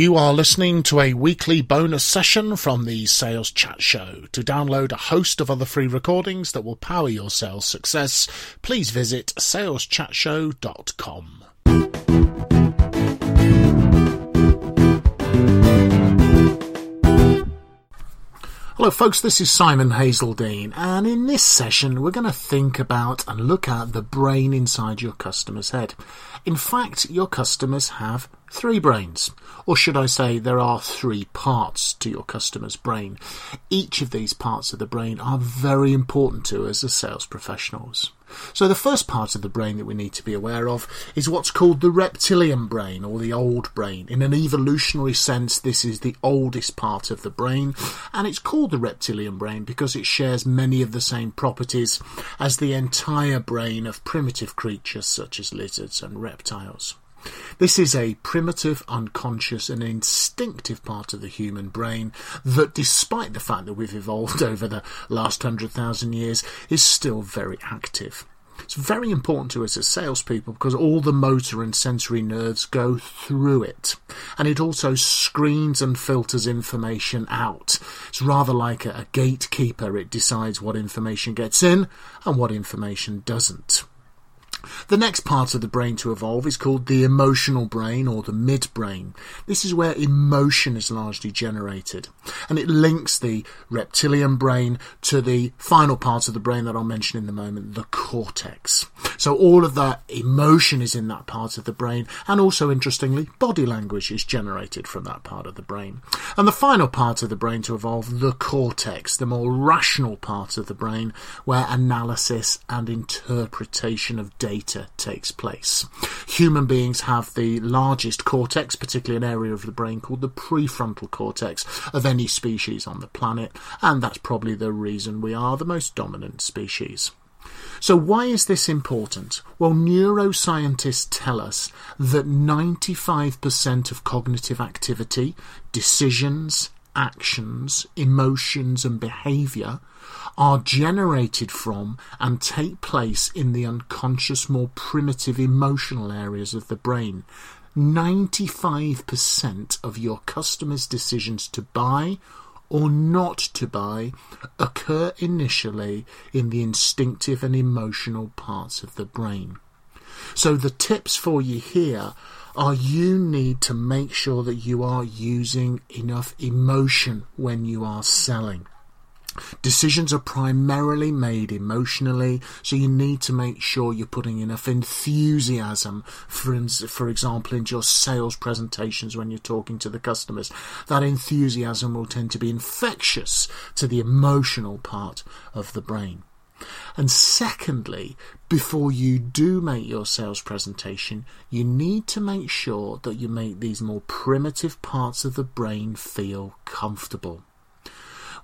You are listening to a weekly bonus session from the Sales Chat Show. To download a host of other free recordings that will power your sales success, please visit saleschatshow.com. Hello, folks, this is Simon Hazeldine, and in this session, we're going to think about and look at the brain inside your customer's head. In fact, your customers have three brains, or should I say, there are three parts to your customer's brain. Each of these parts of the brain are very important to us as sales professionals. So the first part of the brain that we need to be aware of is what's called the reptilian brain or the old brain. In an evolutionary sense, this is the oldest part of the brain and it's called the reptilian brain because it shares many of the same properties as the entire brain of primitive creatures such as lizards and reptiles. This is a primitive, unconscious, and instinctive part of the human brain that, despite the fact that we've evolved over the last hundred thousand years, is still very active. It's very important to us as salespeople because all the motor and sensory nerves go through it. And it also screens and filters information out. It's rather like a, a gatekeeper. It decides what information gets in and what information doesn't. The next part of the brain to evolve is called the emotional brain or the midbrain. This is where emotion is largely generated and it links the reptilian brain to the final part of the brain that I'll mention in a moment, the cortex. So all of that emotion is in that part of the brain and also interestingly, body language is generated from that part of the brain. And the final part of the brain to evolve, the cortex, the more rational part of the brain where analysis and interpretation of data takes place. Human beings have the largest cortex, particularly an area of the brain called the prefrontal cortex of any species on the planet, and that's probably the reason we are the most dominant species. So, why is this important? Well, neuroscientists tell us that 95% of cognitive activity, decisions, actions, emotions, and behaviour are generated from and take place in the unconscious, more primitive emotional areas of the brain. 95% of your customers' decisions to buy or not to buy occur initially in the instinctive and emotional parts of the brain. So the tips for you here are you need to make sure that you are using enough emotion when you are selling. Decisions are primarily made emotionally, so you need to make sure you're putting enough enthusiasm, for, for example, into your sales presentations when you're talking to the customers. That enthusiasm will tend to be infectious to the emotional part of the brain. And secondly, before you do make your sales presentation, you need to make sure that you make these more primitive parts of the brain feel comfortable.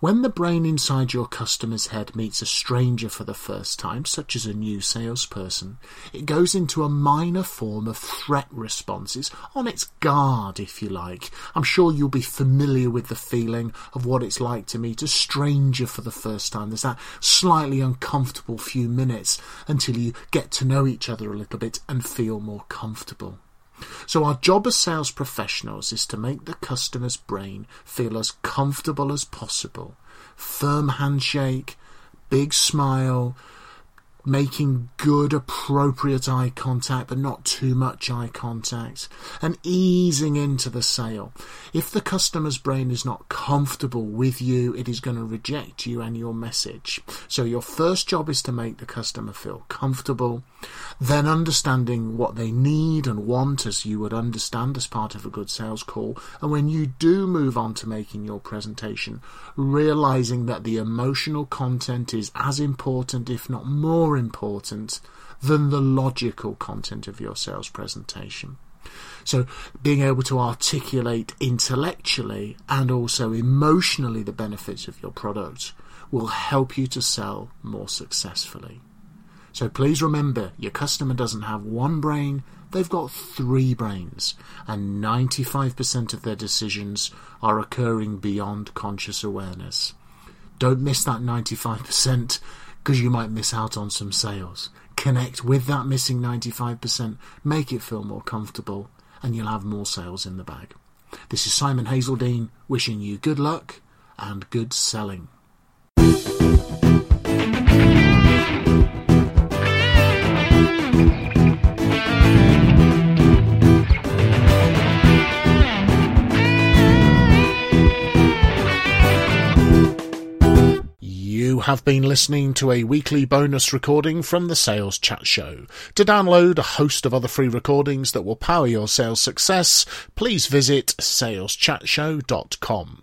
When the brain inside your customer's head meets a stranger for the first time, such as a new salesperson, it goes into a minor form of threat responses, on its guard, if you like. I'm sure you'll be familiar with the feeling of what it's like to meet a stranger for the first time. There's that slightly uncomfortable few minutes until you get to know each other a little bit and feel more comfortable. So, our job as sales professionals is to make the customer's brain feel as comfortable as possible. Firm handshake, big smile, making good, appropriate eye contact, but not too much eye contact, and easing into the sale. If the customer's brain is not comfortable with you, it is going to reject you and your message. So, your first job is to make the customer feel comfortable, then understanding what they need and want as you would understand as part of a good sales call. And when you do move on to making your presentation, realizing that the emotional content is as important, if not more important than the logical content of your sales presentation. So, being able to articulate intellectually and also emotionally the benefits of your product will help you to sell more successfully. So, please remember your customer doesn't have one brain, they've got three brains, and 95% of their decisions are occurring beyond conscious awareness. Don't miss that 95% because you might miss out on some sales. Connect with that missing 95%, make it feel more comfortable, and you'll have more sales in the bag. This is Simon Hazeldine wishing you good luck and good selling. Have been listening to a weekly bonus recording from the Sales Chat Show. To download a host of other free recordings that will power your sales success, please visit saleschatshow.com.